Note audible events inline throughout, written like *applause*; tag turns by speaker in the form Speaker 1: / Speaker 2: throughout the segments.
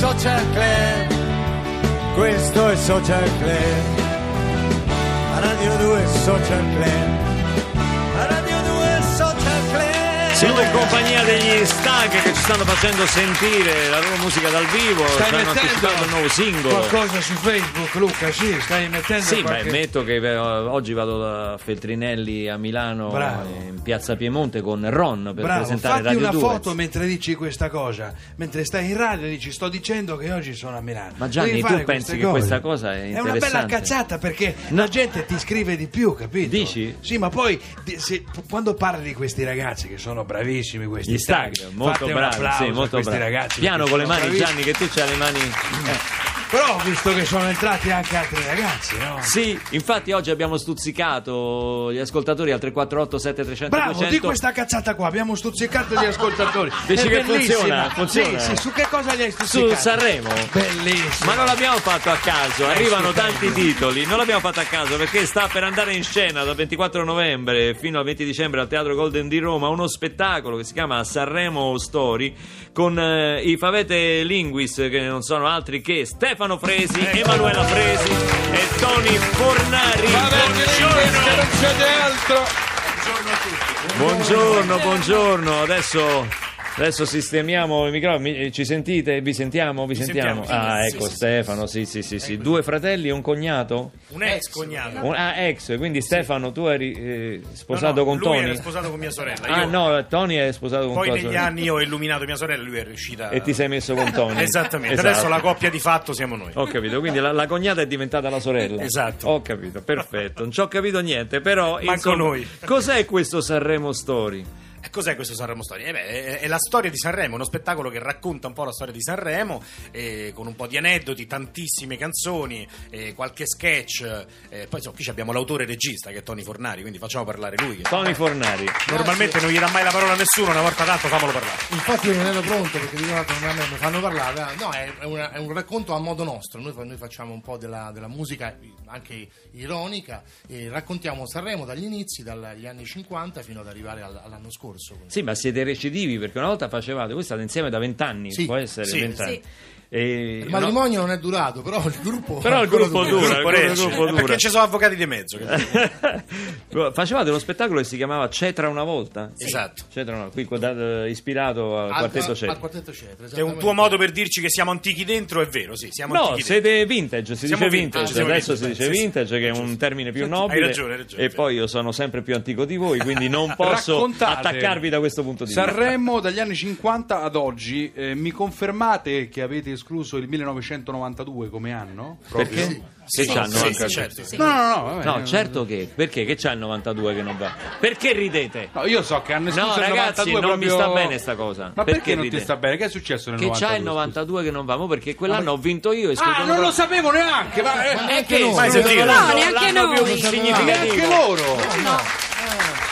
Speaker 1: Social Club, questo è Social Club. Radio 2 Social Club.
Speaker 2: Siamo in compagnia degli Stag che ci stanno facendo sentire la loro musica dal vivo,
Speaker 3: Stai mettendo
Speaker 2: il nuovo singolo.
Speaker 3: qualcosa su Facebook, Luca? Sì, stai mettendo
Speaker 2: Sì,
Speaker 3: qualche...
Speaker 2: beh, metto che eh, oggi vado da Feltrinelli a Milano
Speaker 3: Bravo.
Speaker 2: in piazza Piemonte con Ron per
Speaker 3: Bravo,
Speaker 2: presentare
Speaker 3: fatti
Speaker 2: Radio
Speaker 3: una
Speaker 2: 2.
Speaker 3: foto mentre dici questa cosa, mentre stai in radio dici sto dicendo che oggi sono a Milano.
Speaker 2: Ma Gianni, tu pensi che questa cosa è
Speaker 3: È una bella
Speaker 2: interessante?
Speaker 3: cazzata perché la gente ti scrive di più, capito?
Speaker 2: Dici?
Speaker 3: Sì, ma poi se- quando parli di questi ragazzi che sono bravissimi questi
Speaker 2: Gli Stag, molto bravi, sì, molto
Speaker 3: questi
Speaker 2: bravi.
Speaker 3: ragazzi.
Speaker 2: Piano con le mani,
Speaker 3: bravissimi.
Speaker 2: Gianni, che tu c'hai le mani. eh.
Speaker 3: Però ho visto che sono entrati anche altri ragazzi, no?
Speaker 2: Sì, infatti oggi abbiamo stuzzicato gli ascoltatori al 348 7300
Speaker 3: Bravo, di questa cazzata qua, abbiamo stuzzicato gli ascoltatori. *laughs*
Speaker 2: Dici
Speaker 3: È
Speaker 2: che
Speaker 3: bellissima.
Speaker 2: funziona, funziona.
Speaker 3: Sì, sì, su che cosa li hai
Speaker 2: su
Speaker 3: stuzzicati?
Speaker 2: Sanremo.
Speaker 3: Bellissimo.
Speaker 2: Ma non l'abbiamo fatto a caso, arrivano tanti titoli, non l'abbiamo fatto a caso perché sta per andare in scena dal 24 novembre fino al 20 dicembre al Teatro Golden di Roma uno spettacolo che si chiama Sanremo Story con eh, i favete linguis che non sono altri che Stefano Fresi, Emanuela Fresi e Tony Fornari. Buongiorno!
Speaker 3: non c'è altro.
Speaker 2: Buongiorno, buongiorno. Adesso, adesso sistemiamo i microfoni. Mi- Ci sentite? Vi sentiamo? Vi sentiamo?
Speaker 4: sentiamo,
Speaker 2: Ah,
Speaker 4: sì,
Speaker 2: ecco
Speaker 4: sì,
Speaker 2: Stefano. Sì, sì, sì, sì. Due fratelli e un cognato?
Speaker 4: Un ex cognato.
Speaker 2: Un- ah, ex. Quindi Stefano, tu eri eh, sposato
Speaker 4: No, no,
Speaker 2: con
Speaker 4: lui
Speaker 2: Tony?
Speaker 4: era sposato con mia sorella.
Speaker 2: Ah,
Speaker 4: io-
Speaker 2: no, Tony è sposato con
Speaker 4: Poi
Speaker 2: tua
Speaker 4: negli
Speaker 2: sorella.
Speaker 4: anni io ho illuminato mia sorella lui è riuscita.
Speaker 2: E ti sei messo con Tony? *laughs*
Speaker 4: Esattamente.
Speaker 2: Esatto.
Speaker 4: Adesso la coppia di fatto siamo noi.
Speaker 2: Ho capito, quindi la, la cognata è diventata la sorella.
Speaker 4: Esatto.
Speaker 2: Ho capito, perfetto. Non ci ho capito niente, però.
Speaker 4: Manco
Speaker 2: insomma,
Speaker 4: noi.
Speaker 2: Cos'è questo Sanremo Story?
Speaker 4: E cos'è questo Sanremo Storia? Eh beh, è, è la storia di Sanremo, uno spettacolo che racconta un po' la storia di Sanremo, eh, con un po' di aneddoti, tantissime canzoni, eh, qualche sketch. eh, poi insomma, qui abbiamo l'autore e regista che è Tony Fornari, quindi facciamo parlare lui. Che
Speaker 2: Tony Fornari.
Speaker 4: normalmente non gli dà mai la parola a nessuno, una volta tanto famolo parlare.
Speaker 5: Infatti io non ero pronto perché di fatto non mi fanno parlare. No, è, è una- è un racconto a modo nostro. Noi, noi facciamo un po' della, della musica anche ironica e raccontiamo Sanremo dagli inizi, dagli anni 50 fino ad arrivare al- all'anno scorso. Quindi-
Speaker 2: Sì, ma siete recidivi perché una volta facevate, voi state insieme da vent'anni,
Speaker 5: Sì,
Speaker 2: può essere
Speaker 4: sì,
Speaker 2: vent'anni.
Speaker 5: Il
Speaker 2: E, no,
Speaker 5: matrimonio non è durato, però il gruppo.
Speaker 2: Però il gruppo
Speaker 5: dura.
Speaker 2: dura.
Speaker 4: Gruppo
Speaker 2: il gruppo dura.
Speaker 4: perché ci sono avvocati di mezzo. *laughs*
Speaker 2: Facevate uno spettacolo che si chiamava Cetra una volta?
Speaker 4: Esatto.
Speaker 2: Cetra una qui da- ispirato al
Speaker 5: Al-
Speaker 2: quartetto Cetra.
Speaker 5: Al quartetto Cetra.
Speaker 4: È un tuo modo per dirci che siamo antichi dentro, è vero, sì, siamo
Speaker 2: No,
Speaker 4: antichi dentro.
Speaker 2: siete vintage, si
Speaker 4: Siamo
Speaker 2: dice
Speaker 4: vintage,
Speaker 2: vintage, adesso
Speaker 4: vintage,
Speaker 2: si dice
Speaker 4: sì, sì.
Speaker 2: vintage che è un termine più nobile
Speaker 4: Hai ragione, hai ragione,
Speaker 2: e
Speaker 4: sì.
Speaker 2: poi io sono sempre più antico di voi, quindi non *laughs* posso
Speaker 3: Raccontate
Speaker 2: attaccarvi da questo punto di vista.
Speaker 3: Sanremo dagli anni 50 ad oggi, eh, mi confermate che avete escluso il 1992 come anno?
Speaker 2: Perché?
Speaker 5: Sì.
Speaker 2: Che c'hanno
Speaker 4: sì,
Speaker 2: anche-
Speaker 4: sì, certo.
Speaker 3: No, no, no, vabbè.
Speaker 2: No, certo che. Perché? Che c'ha il 92 che non va? Perché ridete?
Speaker 3: No, io so che hanno escluso
Speaker 2: No,
Speaker 3: il
Speaker 2: ragazzi,
Speaker 3: 92
Speaker 2: non mi
Speaker 3: proprio-
Speaker 2: sta bene sta cosa.
Speaker 3: Ma
Speaker 2: Perché
Speaker 3: perché, non ti sta bene? Che è successo nel
Speaker 2: Che
Speaker 3: 92?
Speaker 2: c'ha il 92 che non va, mo perché quell'anno ho vinto io e?
Speaker 3: Ah, non lo sapevo neanche! Ma, eh,
Speaker 2: È
Speaker 5: neanche
Speaker 2: che
Speaker 5: noi.
Speaker 6: No, neanche noi.
Speaker 2: significativo.
Speaker 3: neanche loro!
Speaker 6: No.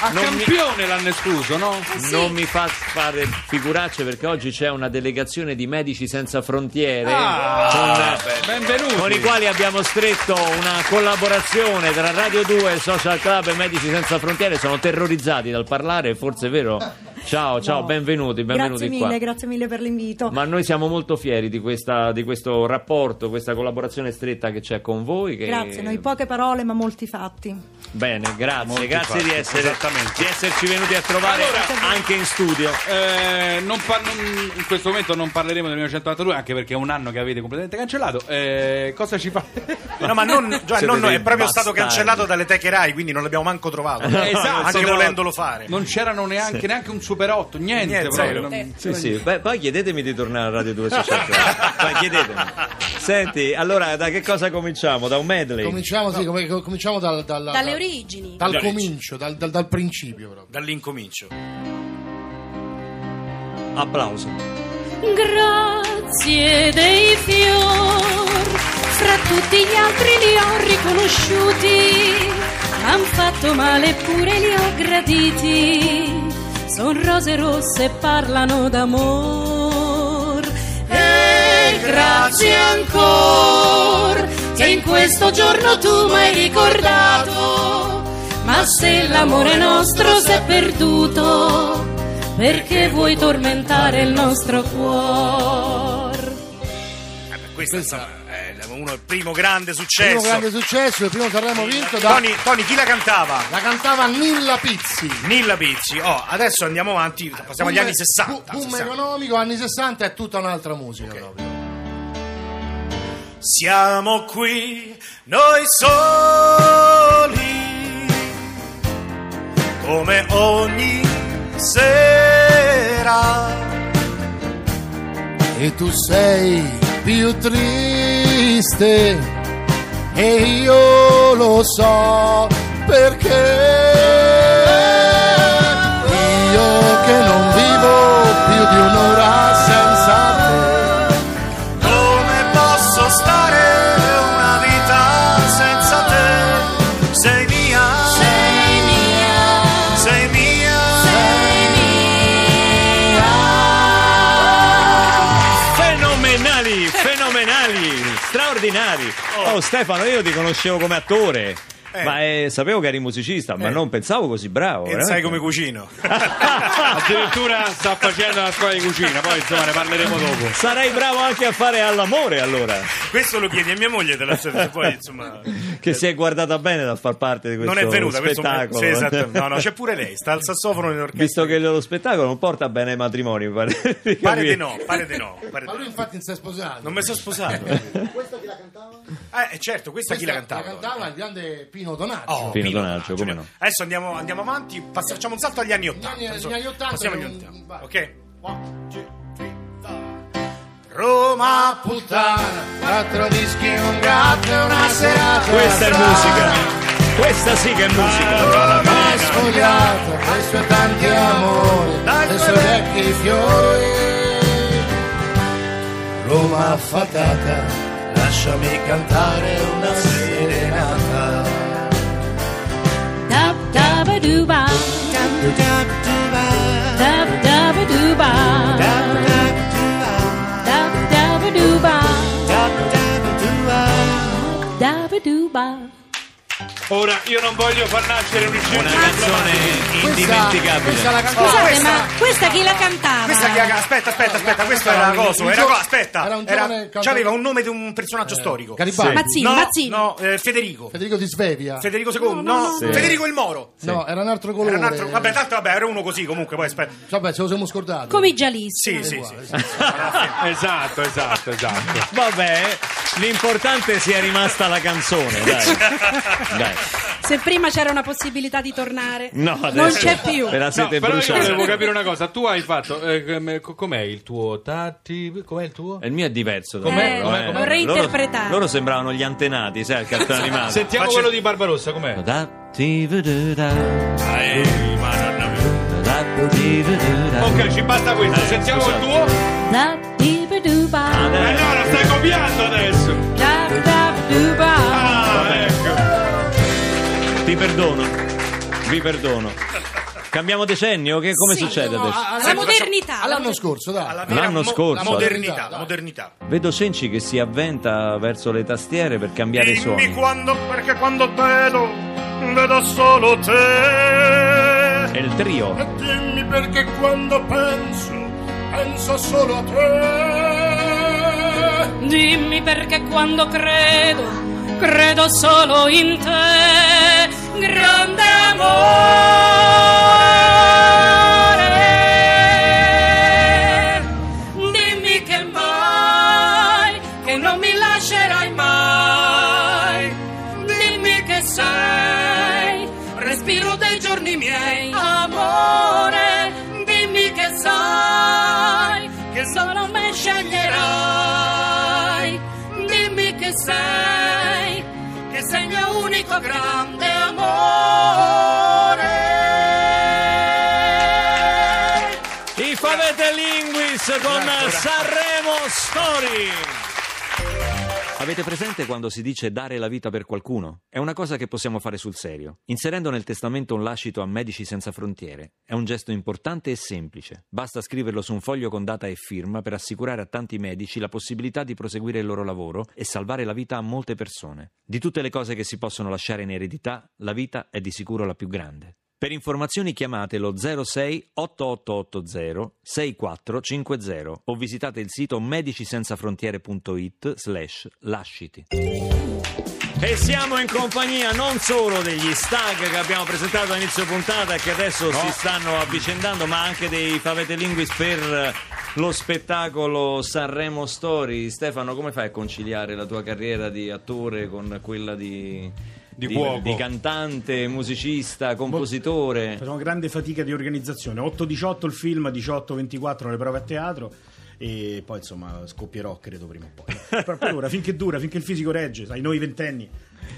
Speaker 3: A
Speaker 2: Non mi-
Speaker 3: campione l'hanno escluso, no?
Speaker 2: Non mi fa fare figuracce perché oggi c'è una delegazione di Medici Senza Frontiere
Speaker 3: Ah,
Speaker 2: con,
Speaker 3: benvenuti!
Speaker 2: con i quali abbiamo stretto una collaborazione tra Radio 2, Social Club e Medici Senza Frontiere. Sono terrorizzati dal parlare, forse è vero? Ciao, ciao,
Speaker 6: No.
Speaker 2: benvenuti, benvenuti
Speaker 6: Grazie
Speaker 2: qua.
Speaker 6: mille, grazie mille per l'invito.
Speaker 2: Ma noi siamo molto fieri di, questa- di questo rapporto, questa collaborazione stretta che c'è con voi. Che...
Speaker 6: Grazie, noi poche parole ma molti fatti.
Speaker 2: Bene, grazie,
Speaker 3: Molti
Speaker 2: grazie di,
Speaker 3: fatti,
Speaker 2: essere,
Speaker 3: esattamente.
Speaker 2: di esserci venuti a trovare
Speaker 3: Allora-
Speaker 2: anche in studio.
Speaker 3: Eh, non par- non- in questo momento non parleremo del 1992 anche perché è un anno che avete completamente cancellato. Eh, cosa ci fa? *laughs*
Speaker 4: No, ma non,
Speaker 2: Siete
Speaker 4: non- è proprio stato
Speaker 2: bastardi.
Speaker 4: cancellato dalle teche Rai, quindi non l'abbiamo manco trovato.
Speaker 3: Esatto,
Speaker 4: anche volendolo fare.
Speaker 3: Non c'erano neanche, neanche un super 8, niente.
Speaker 4: Niente,
Speaker 3: proprio, non-
Speaker 2: Sì, sì. Beh, poi chiedetemi di tornare a Radio 2 Social Club. Poi chiedetemi. Senti, allora da che cosa cominciamo? Da un medley?
Speaker 5: Cominciamo, sì, come- cominciamo dal, dal-
Speaker 6: Dalle
Speaker 5: dal-
Speaker 6: origini.
Speaker 5: dal
Speaker 4: Dalle
Speaker 5: comincio, dal, dal- dal principio proprio.
Speaker 4: Dall'incomincio.
Speaker 2: Applauso.
Speaker 7: Grazie dei fior, fra tutti gli altri li ho riconosciuti, han fatto male eppure li ho graditi, son rose rosse e parlano d'amor. E grazie ancora che in questo giorno tu mi hai ricordato, ma se l'amore nostro si è perduto, perché vuoi tormentare il nostro cuore?
Speaker 4: questo
Speaker 5: Questa-
Speaker 4: uno il primo grande successo.
Speaker 5: Primo grande successo, il primo Sanremo vinto da...
Speaker 4: Tony, Tony, chi la cantava?
Speaker 5: La cantava Nilla Pizzi.
Speaker 4: Nilla Pizzi. Oh, adesso andiamo avanti, passiamo agli anni 60.
Speaker 5: bu- Boom
Speaker 4: 60.
Speaker 5: economico, anni 60 è tutta un'altra musica proprio.
Speaker 4: Siamo qui noi soli, come ogni sera.
Speaker 5: E tu sei più triste. E io lo so perché. Io che non vivo più di un'ora
Speaker 2: Oh Stefano, io ti conoscevo come attore.
Speaker 4: Eh.
Speaker 2: Ma eh, sapevo che eri musicista, ma
Speaker 4: Eh.
Speaker 2: non pensavo così bravo.
Speaker 4: E
Speaker 2: veramente.
Speaker 4: sai come cucino. *laughs*
Speaker 3: Addirittura sta facendo la scuola di cucina, poi insomma ne parleremo dopo.
Speaker 2: Sarai bravo anche a fare all'amore allora.
Speaker 4: Questo lo chiedi a mia moglie, te la poi insomma. *laughs*
Speaker 2: Che si è guardata bene dal far parte di questo
Speaker 4: Non è venuta, questo
Speaker 2: spettacolo.
Speaker 4: sì, esatto. No, no, c'è pure lei, sta al sassofono nell'orchestra.
Speaker 2: Visto che lo spettacolo non porta bene ai matrimoni, pare di
Speaker 4: Pare di no, pare di no. pare
Speaker 5: ma lui infatti non si è sposato
Speaker 4: Non mi sono sposato. *laughs*
Speaker 5: questa cantava?
Speaker 4: Eh, certo, questa, chi la cantava?
Speaker 5: la cantava il grande Pino Donaggio
Speaker 4: Oh,
Speaker 2: Pino Donaggio, come no.
Speaker 4: Adesso andiamo, andiamo avanti, pass- facciamo un salto agli anni 80.
Speaker 5: Gli anni-
Speaker 4: Adesso
Speaker 5: gli anni 80
Speaker 4: Passiamo agli
Speaker 5: non-
Speaker 4: anni 80.
Speaker 5: vai.
Speaker 4: Ok?
Speaker 5: One, two, three.
Speaker 4: Roma
Speaker 5: puttana quattro dischi un gatto e una serata
Speaker 2: Questa è musica. Questa sì che è musica.
Speaker 5: Roma è sfogliata dai suoi tanti amori dai suoi vecchi fiori Roma affatata lasciami cantare una serenata
Speaker 7: Dab dabba dooba. Dab dabba dooba. Dab dabba dooba. Dabba dooba.
Speaker 3: Ora io non voglio far nascere un
Speaker 2: Una
Speaker 3: incidente
Speaker 2: canzone indimenticabile.
Speaker 5: questa la cantava
Speaker 6: Scusate,
Speaker 4: questa-
Speaker 6: ma questa chi la cantava?
Speaker 4: Questa chi ha- aspetta, aspetta, aspetta, questo era
Speaker 5: un-
Speaker 4: coso,
Speaker 5: un
Speaker 4: era
Speaker 5: gio-
Speaker 4: co- aspetta,
Speaker 5: era un
Speaker 4: era-
Speaker 5: giovane cantante-
Speaker 4: c'aveva un nome di un personaggio storico.
Speaker 5: Garibaldi
Speaker 6: Mazzini,
Speaker 4: no,
Speaker 6: Mazzini.
Speaker 4: no, eh, Federico.
Speaker 5: Federico di Svevia
Speaker 4: Federico II, no,
Speaker 2: Sì.
Speaker 4: Federico il Moro.
Speaker 5: no era un altro colore
Speaker 4: Era un altro, vabbè, tanto vabbè, era uno così comunque, poi aspetta.
Speaker 5: vabbè ce lo siamo scordato
Speaker 6: Come i Gialisti.
Speaker 4: Sì, sì, sì.
Speaker 5: uguale,
Speaker 4: sì, sì.
Speaker 3: Esatto, esatto, esatto.
Speaker 2: Vabbè, l'importante sia rimasta la canzone, dai. Dai.
Speaker 6: Se prima c'era una possibilità di tornare,
Speaker 2: No,
Speaker 6: non
Speaker 2: adesso
Speaker 6: c'è più.
Speaker 2: Ve la
Speaker 3: No,
Speaker 2: siete
Speaker 3: però io
Speaker 2: bruciati.
Speaker 3: volevo capire una cosa, tu hai fatto, eh, com'è il tuo tatti, com'è il tuo?
Speaker 2: Il mio è diverso da
Speaker 6: Com'è? Eh,
Speaker 2: eh.
Speaker 6: vorrei
Speaker 2: Loro-
Speaker 6: interpretare.
Speaker 2: Loro sembravano gli antenati, sai, il cartone *laughs* animato.
Speaker 3: Sentiamo
Speaker 4: Facci-
Speaker 3: quello di Barbarossa, com'è?
Speaker 4: Eh.
Speaker 3: Ok, ci basta questo, sentiamo il tuo.
Speaker 7: Dooba.
Speaker 3: Eh no, lo stai copiando adesso. Ah.
Speaker 2: Ti perdono, vi perdono. Cambiamo decennio? Che, come
Speaker 6: Sì,
Speaker 2: succede
Speaker 5: No,
Speaker 2: adesso?
Speaker 5: a- a-
Speaker 6: La modernità.
Speaker 5: all'anno scorso dai
Speaker 4: Alla vera
Speaker 2: L'anno
Speaker 4: mo-
Speaker 2: scorso.
Speaker 4: La modernità, la modernità.
Speaker 2: Vedo Cenci che si avventa verso le tastiere per cambiare i
Speaker 4: Dimmi
Speaker 2: suoni.
Speaker 4: quando, perché quando vedo, vedo solo te.
Speaker 2: È il trio.
Speaker 5: E dimmi perché quando penso, penso solo a te.
Speaker 7: Dimmi perché quando credo, credo solo in te, grande amore.
Speaker 2: Con Sanremo Story. Avete presente quando si dice dare la vita per qualcuno? È una cosa che possiamo fare sul serio. Inserendo nel testamento un lascito a Medici Senza Frontiere. È un gesto importante e semplice. Basta scriverlo su un foglio con data e firma per assicurare a tanti medici la possibilità di proseguire il loro lavoro e salvare la vita a molte persone. Di tutte le cose che si possono lasciare in eredità, la vita è di sicuro la più grande. Per informazioni chiamate lo 06 8880 6450 o visitate il sito medicisenzafrontiere.it slash lasciti. E siamo in compagnia non solo degli stag che abbiamo presentato all'inizio puntata e che adesso si stanno avvicendando, ma anche dei favete linguis per lo spettacolo Sanremo Story. Stefano, come fai a conciliare la tua carriera di attore con quella di,
Speaker 3: Di cuoco.
Speaker 2: di cantante, musicista, compositore?
Speaker 8: Facciamo grande fatica di organizzazione. 8-18 il film, 18-24 le prove a teatro. E poi insomma scoppierò credo prima o poi. *laughs* Però per ora, finché dura, finché il fisico regge, sai, noi ventenni.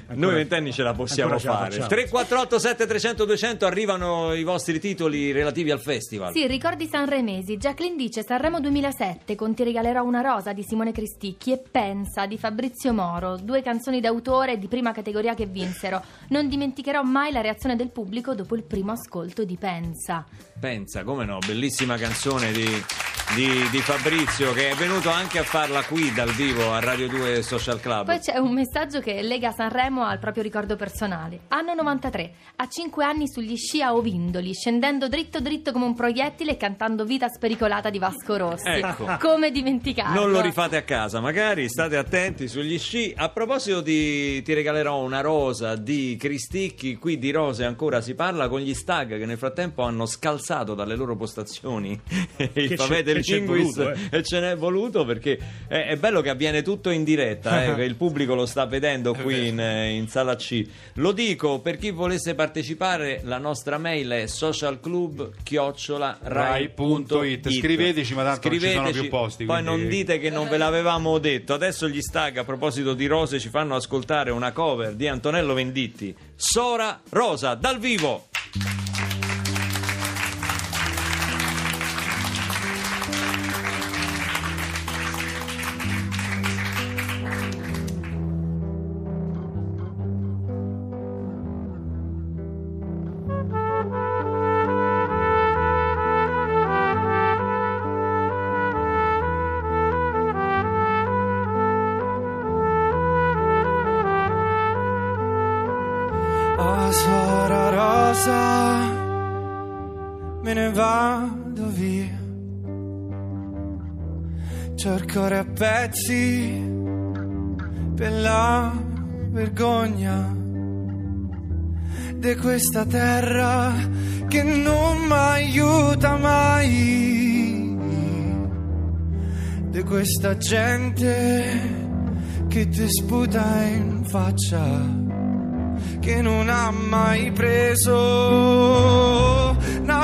Speaker 8: ancora-
Speaker 2: Noi ventenni ce la possiamo
Speaker 8: ancora ce la
Speaker 2: fare.
Speaker 8: facciamo.
Speaker 2: 348 7300 200 arrivano i vostri titoli relativi al festival.
Speaker 9: Sì, ricordi sanremesi. Jacqueline dice Sanremo 2007 con Ti regalerò una rosa di Simone Cristicchi e Pensa di Fabrizio Moro, due canzoni d'autore di prima categoria che vinsero. Non dimenticherò mai la reazione del pubblico dopo il primo ascolto di Pensa.
Speaker 2: Pensa, come no, bellissima canzone di, di- di Fabrizio che è venuto anche a farla qui dal vivo a Radio 2 Social Club.
Speaker 9: Poi c'è un messaggio che lega Sanremo al proprio ricordo personale. Anno 93, a 5 anni sugli sci a Ovindoli, scendendo dritto dritto come un proiettile e cantando Vita spericolata di Vasco Rossi.
Speaker 2: Ecco.
Speaker 9: Come dimenticarlo?
Speaker 2: Non lo rifate a casa, magari state attenti sugli sci. A proposito di Ti regalerò una rosa di Cristicchi, qui di rose ancora si parla con gli stag che nel frattempo hanno scalzato dalle loro postazioni *laughs* il
Speaker 8: che c'è
Speaker 2: linguis
Speaker 8: voluto, eh.
Speaker 2: e ce n'è voluto perché è, è bello che avviene tutto in diretta, eh, che il pubblico lo sta vedendo *laughs* qui in, eh, in sala C. Lo dico per chi volesse partecipare, la nostra mail è socialclub@rai.it.
Speaker 3: Scriveteci, ma tanto non ci sono più posti,
Speaker 2: Poi
Speaker 3: quindi-
Speaker 2: non dite che non ve l'avevamo detto. Adesso gli stag a proposito di rose ci fanno ascoltare una cover di Antonello Venditti. Sora Rosa dal vivo.
Speaker 1: Vado via. Cuore a pezzi per la vergogna di questa terra che non mi aiuta mai. Di questa gente che ti sputa in faccia che non ha mai preso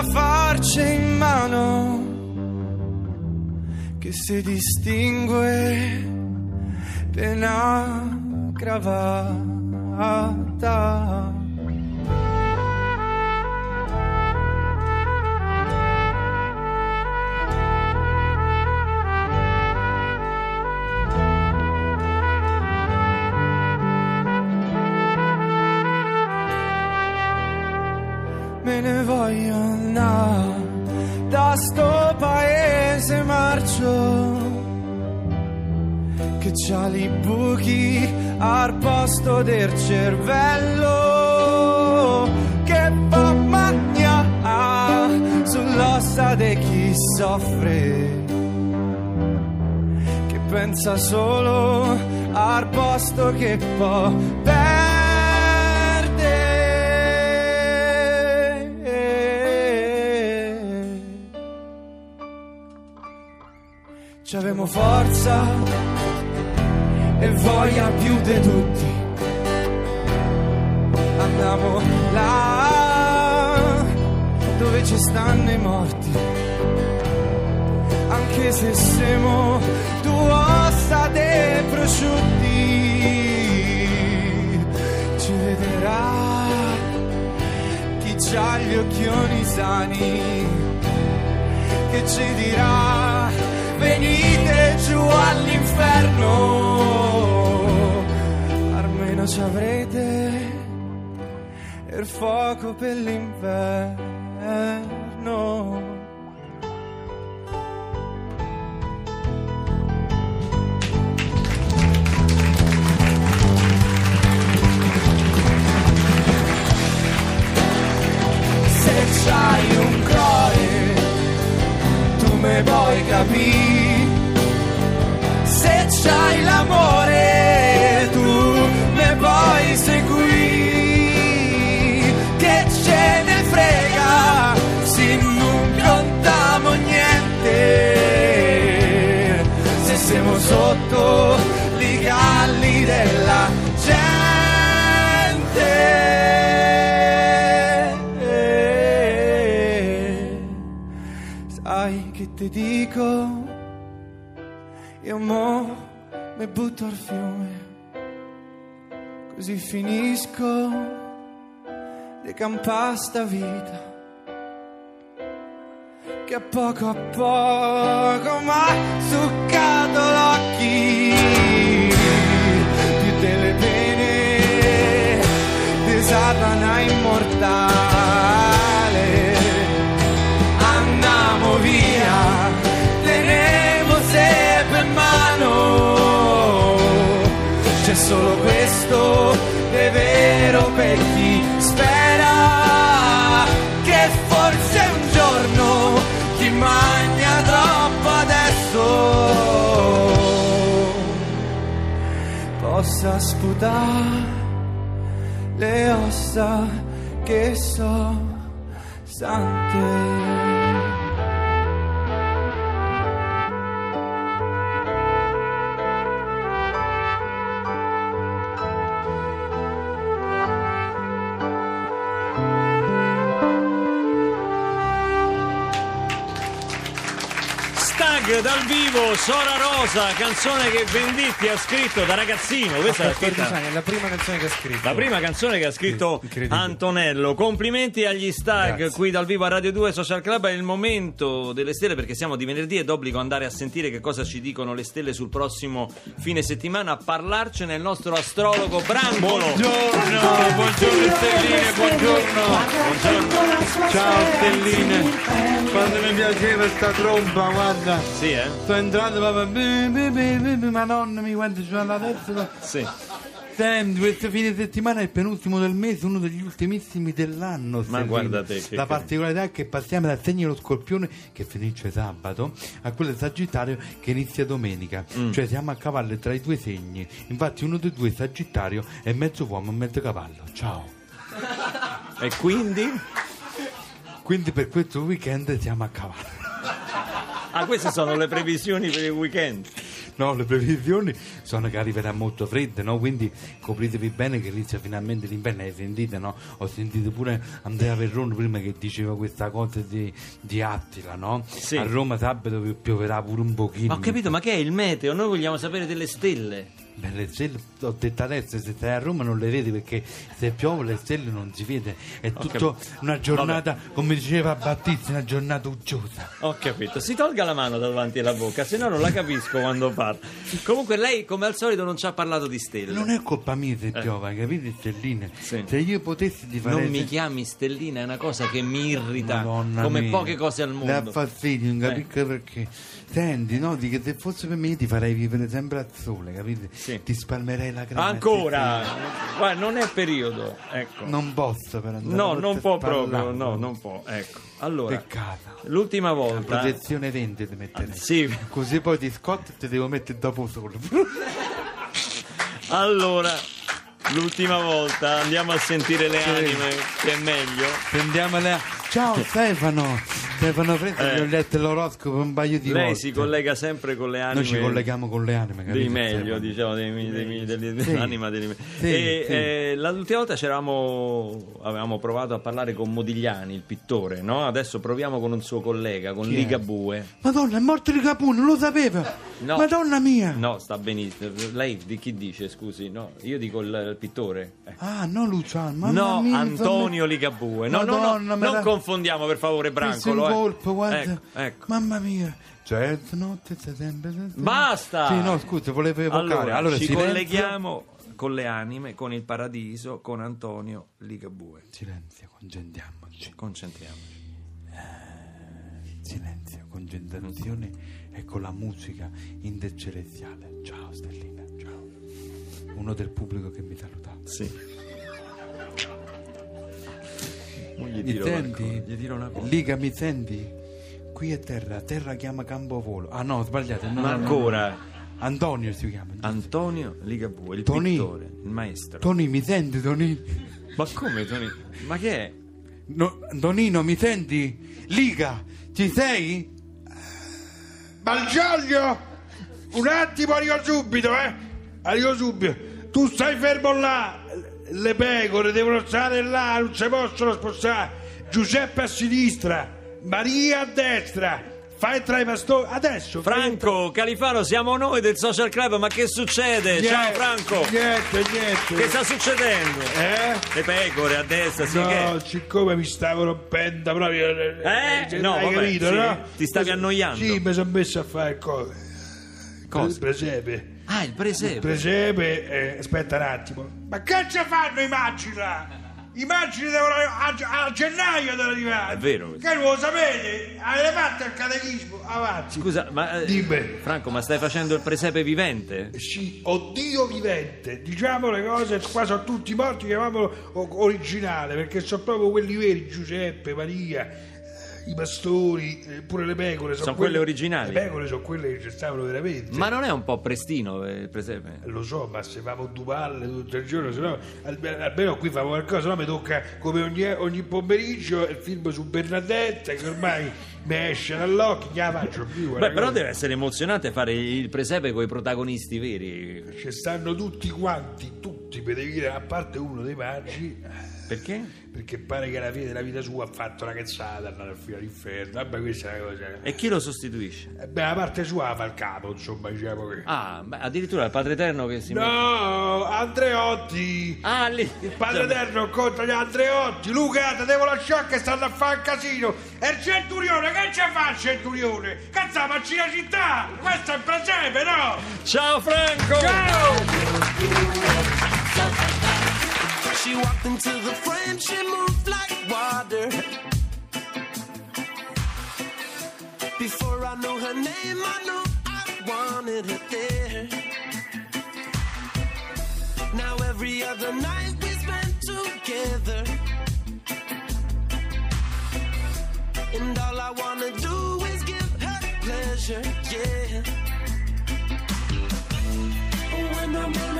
Speaker 1: farce in mano che si distingue per una. Che c'ha li buchi al posto del cervello che fa magna sull'ossa di chi soffre che pensa solo al posto che può perdere. C'avemo forza e voglia più di tutti. Andiamo là dove ci stanno i morti. Anche se siamo due ossa dei prosciutti, ci vedrà chi c'ha gli occhioni sani, che ci dirà venite giù all'inferno, ci avrete il fuoco per l'inverno. Se c'hai un cuore, tu me vuoi capire. Se c'hai l'amore sotto i galli della gente sai che ti dico io mo mi butto al fiume, così finisco di campare sta vita. Che poco a poco ma succato l'occhi di delle pene di Satana immortale. Andiamo via, tenevo sempre in mano. C'è solo questo è vero per chi spera possa sputare le ossa che so sante.
Speaker 2: Stag dal vivo, Sora Rosa, canzone che Venditti ha scritto da ragazzino. Questa è la scritta-
Speaker 10: è la prima canzone che ha scritto.
Speaker 2: La prima canzone che ha scritto. Antonello. Complimenti agli Stag
Speaker 10: Grazie.
Speaker 2: qui dal vivo a Radio 2 Social Club. È il momento delle stelle perché siamo di venerdì e d'obbligo andare a sentire che cosa ci dicono le stelle sul prossimo fine settimana. A parlarcene il nostro astrologo Brancolo.
Speaker 3: Buongiorno, buongiorno Stelline, buongiorno.
Speaker 2: Buongiorno.
Speaker 3: Ciao Stelline. Quando mi piaceva sta tromba, guarda.
Speaker 2: Sì, eh?
Speaker 3: Sto entrando proprio. Madonna mi quanto c'è la testa.
Speaker 2: Sì.
Speaker 3: Senti, questo fine settimana è il penultimo del mese, uno degli ultimissimi dell'anno. Stellina.
Speaker 2: guarda te, che
Speaker 3: La
Speaker 2: carino.
Speaker 3: particolarità è che passiamo dal segno dello scorpione, che finisce sabato, a quello del Sagittario, che inizia domenica.
Speaker 2: Mm.
Speaker 3: Cioè siamo a cavallo tra i due segni. Infatti uno dei due è Sagittario è mezzo uomo e mezzo cavallo. Ciao.
Speaker 2: E quindi?
Speaker 3: Quindi per questo weekend siamo a cavallo.
Speaker 2: Ah, queste sono le previsioni per il weekend.
Speaker 3: No, le previsioni sono che arriverà molto freddo, no? Quindi copritevi bene che inizia finalmente l'inverno. Hai sentito, no? Ho sentito pure Andrea Verrone prima che diceva questa cosa di, di Attila, no?
Speaker 2: Sì.
Speaker 3: A Roma sabato pi- pioverà pure un pochino.
Speaker 2: Ho capito, ma che è il meteo? Noi vogliamo sapere delle stelle.
Speaker 3: Beh, le stelle, ho detto adesso, se stai a Roma non le vedi perché se piove le stelle non si vede. È tutta una giornata, come diceva Battista, una giornata uggiosa.
Speaker 2: Ho capito. Si tolga la mano davanti alla bocca, se no non la capisco quando parla. Comunque lei, come al solito, non ci ha parlato di stelle.
Speaker 3: Non è colpa mia se piove, capite stelline?
Speaker 2: Eh. Sì.
Speaker 3: Se io potessi ti farei...
Speaker 2: Non mi chiami stellina, è una cosa che mi irrita
Speaker 3: Madonna
Speaker 2: come
Speaker 3: mia.
Speaker 2: poche cose al mondo.
Speaker 3: fastidio, non
Speaker 2: Eh.
Speaker 3: capisco perché. Senti, no, di che se fosse per me ti farei vivere sempre al sole, capite?
Speaker 2: Sì.
Speaker 3: Ti spalmerei la crema.
Speaker 2: Ancora? Guarda, non è periodo. Ecco.
Speaker 3: Non posso per andare
Speaker 2: No, non può proprio, no, non può. Ecco. Allora,
Speaker 3: Peccato.
Speaker 2: l'ultima
Speaker 3: La
Speaker 2: volta.
Speaker 3: protezione 20 ti metterei.
Speaker 2: Sì.
Speaker 3: Così poi ti scotti e ti devo mettere dopo sole. *laughs*
Speaker 2: Allora, l'ultima volta andiamo a sentire le anime, che è meglio.
Speaker 3: Sentiamo le... Ciao Stefano! Stefano Freddo,
Speaker 2: Eh.
Speaker 3: ho letto l'oroscopo un paio di
Speaker 2: Lei
Speaker 3: volte.
Speaker 2: si collega sempre con le anime.
Speaker 3: Noi ci colleghiamo con le anime, capite?
Speaker 2: dei meglio,
Speaker 3: Stefano?
Speaker 2: diciamo, dei, dei,
Speaker 3: Sì.
Speaker 2: dell'anima degli me-
Speaker 3: Sì,
Speaker 2: e,
Speaker 3: sì.
Speaker 2: eh, l'ultima volta c'eravamo, avevamo provato a parlare con Modigliani, il pittore, no? Adesso proviamo con un suo collega, con
Speaker 3: Chi è?
Speaker 2: Ligabue.
Speaker 3: Madonna, è morto di Capone, non lo sapeva!
Speaker 2: No.
Speaker 3: Madonna mia!
Speaker 2: No, sta benissimo. Lei di chi dice, scusi? No, io dico il, il pittore. Eh.
Speaker 3: Ah, no Luciano, mamma
Speaker 2: No,
Speaker 3: mia,
Speaker 2: Antonio Ligabue. No, no, no,
Speaker 3: Madonna, me
Speaker 2: non
Speaker 3: la-
Speaker 2: confondiamo per favore Brancolo. Eh.
Speaker 3: colpo, guarda.
Speaker 2: Ecco, ecco.
Speaker 3: Mamma mia. Cioè, notte sei sempre...
Speaker 2: Basta!
Speaker 3: Sì, no, scusa, volevo evocare.
Speaker 2: Allora,
Speaker 3: Allora,
Speaker 2: ci
Speaker 3: silenzio.
Speaker 2: colleghiamo con le anime, con il paradiso, con Antonio Ligabue.
Speaker 3: Silenzio, concentriamoci.
Speaker 2: Concentriamoci.
Speaker 3: Silenzio, concentrazione e con la musica intercelestiale. Ciao Stellina. Uno del pubblico che mi saluta.
Speaker 2: Sì. Gli
Speaker 3: Mi senti?
Speaker 2: Gli tiro una cosa.
Speaker 3: Liga, mi senti? qui è terra, terra chiama Campovolo. Ah no, sbagliate. no,
Speaker 2: Ma
Speaker 3: no,
Speaker 2: ancora?
Speaker 3: no. Antonio si chiama.
Speaker 2: Antonio Ligabue, il
Speaker 3: Toni.
Speaker 2: pittore, il maestro.
Speaker 3: Toni, mi senti, Toni?
Speaker 2: Ma come Toni? Ma che è?
Speaker 3: No, Tonino, mi senti? Liga, ci sei?
Speaker 10: Malgioglio! Un attimo, arrivo subito, eh! Arrivo subito. Tu stai fermo là! Le pecore devono stare là, non si possono spostare. Giuseppe a sinistra, Maria a destra. Fai tra i pastori. Adesso.
Speaker 2: Franco, Califano, siamo noi del Social Club, ma che succede? Ciao
Speaker 10: Niente,
Speaker 2: Franco!
Speaker 10: Niente, niente.
Speaker 2: Che sta succedendo?
Speaker 10: Eh?
Speaker 2: Le pecore a destra, sì
Speaker 10: No,
Speaker 2: che...
Speaker 10: siccome mi stavo rompendo proprio.
Speaker 2: Eh? No,
Speaker 10: hai
Speaker 2: vabbè,
Speaker 10: capito,
Speaker 2: sì.
Speaker 10: no?
Speaker 2: Ti stavi
Speaker 10: Mi
Speaker 2: annoiando.
Speaker 10: Sì, mi sono messo a fare co-
Speaker 2: Cosa?
Speaker 10: Il presepe.
Speaker 2: Ah, il
Speaker 10: Il
Speaker 2: presepe.
Speaker 10: presepe, eh, aspetta un attimo. Ma che ci fanno i maggi là? I maggi devono a, a gennaio devono arrivare.
Speaker 2: È vero questo.
Speaker 10: Che non lo sapete? Avete fatto il catechismo? Avanti.
Speaker 2: Scusa, ma... eh,
Speaker 10: Dimmi.
Speaker 2: Franco, ma stai facendo il presepe vivente?
Speaker 10: Sì, oddio vivente, diciamo le cose, qua sono tutti morti, chiamiamolo originale, perché sono proprio quelli veri, Giuseppe, Maria, eh, i pastori, eh, pure le pecore.
Speaker 2: Sono quelle originali?
Speaker 10: Le pecore sono quelle che ci stavano veramente.
Speaker 2: Ma non è un po' prestino eh, il presepe?
Speaker 10: Lo so, ma se famo due palle tutto il giorno, se no almeno, qui famo qualcosa, se no mi tocca come ogni, ogni pomeriggio il film su Bernadette, che ormai *laughs* mi esce dall'occhio, non la faccio più.
Speaker 2: Beh, però deve essere emozionante fare il presepe con i protagonisti veri.
Speaker 10: Ci stanno tutti quanti, tutti, per dire, a parte uno dei maggi,
Speaker 2: Perché?
Speaker 10: perché pare che alla fine della vita sua ha fatto una cazzata, andare al filo all'inferno, vabbè questa è una cosa...
Speaker 2: E chi lo sostituisce?
Speaker 10: Eh, Beh, la parte sua fa il capo, insomma, diciamo che...
Speaker 2: Ah, beh, addirittura il Padre Eterno che si mette...
Speaker 10: No, Andreotti!
Speaker 2: Ah, lì!
Speaker 10: Il padre eterno contro gli Andreotti, Luca, te devo lasciare che stanno a fare il casino. E il centurione, che ci fa il centurione? Cazzo, ma c'è la città! Questo è il presepe, no?
Speaker 2: Ciao Franco!
Speaker 11: She walked into the frame, she moved like water. Before I knew her name, I knew I wanted her there. Now every other night we spend together. And all I wanna do is give her pleasure, yeah. When I'm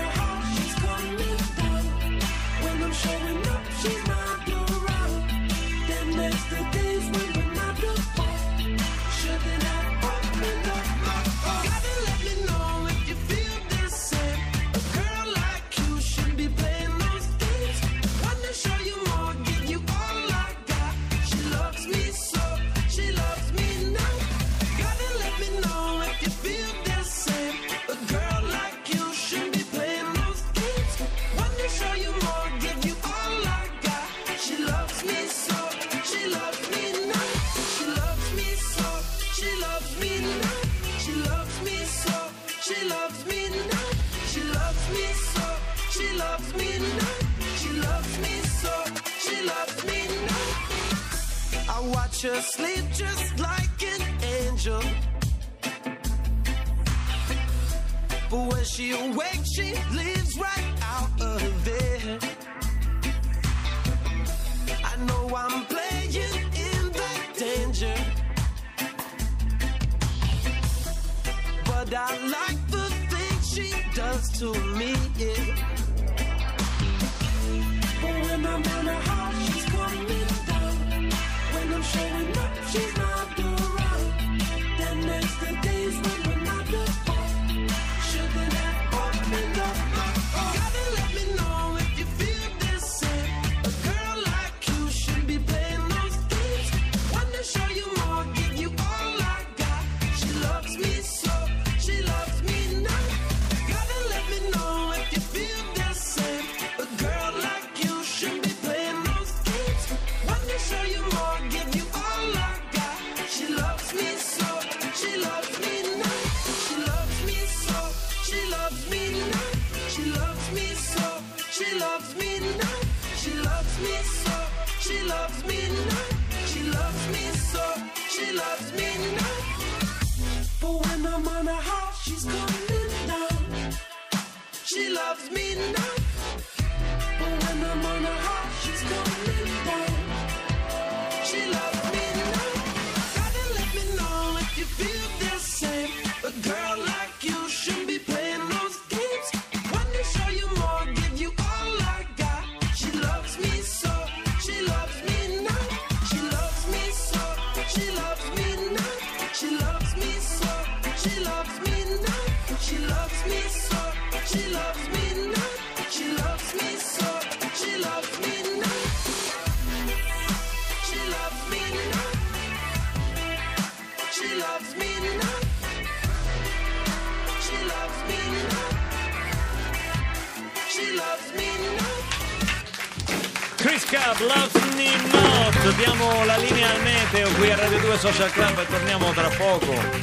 Speaker 11: Watch sleep just like an angel. But when she awakes, she leaves right out of there. I know I'm playing in that danger. But I like the things she does to me. Yeah. But when I'm in her she's not
Speaker 2: Social Club e torniamo tra poco.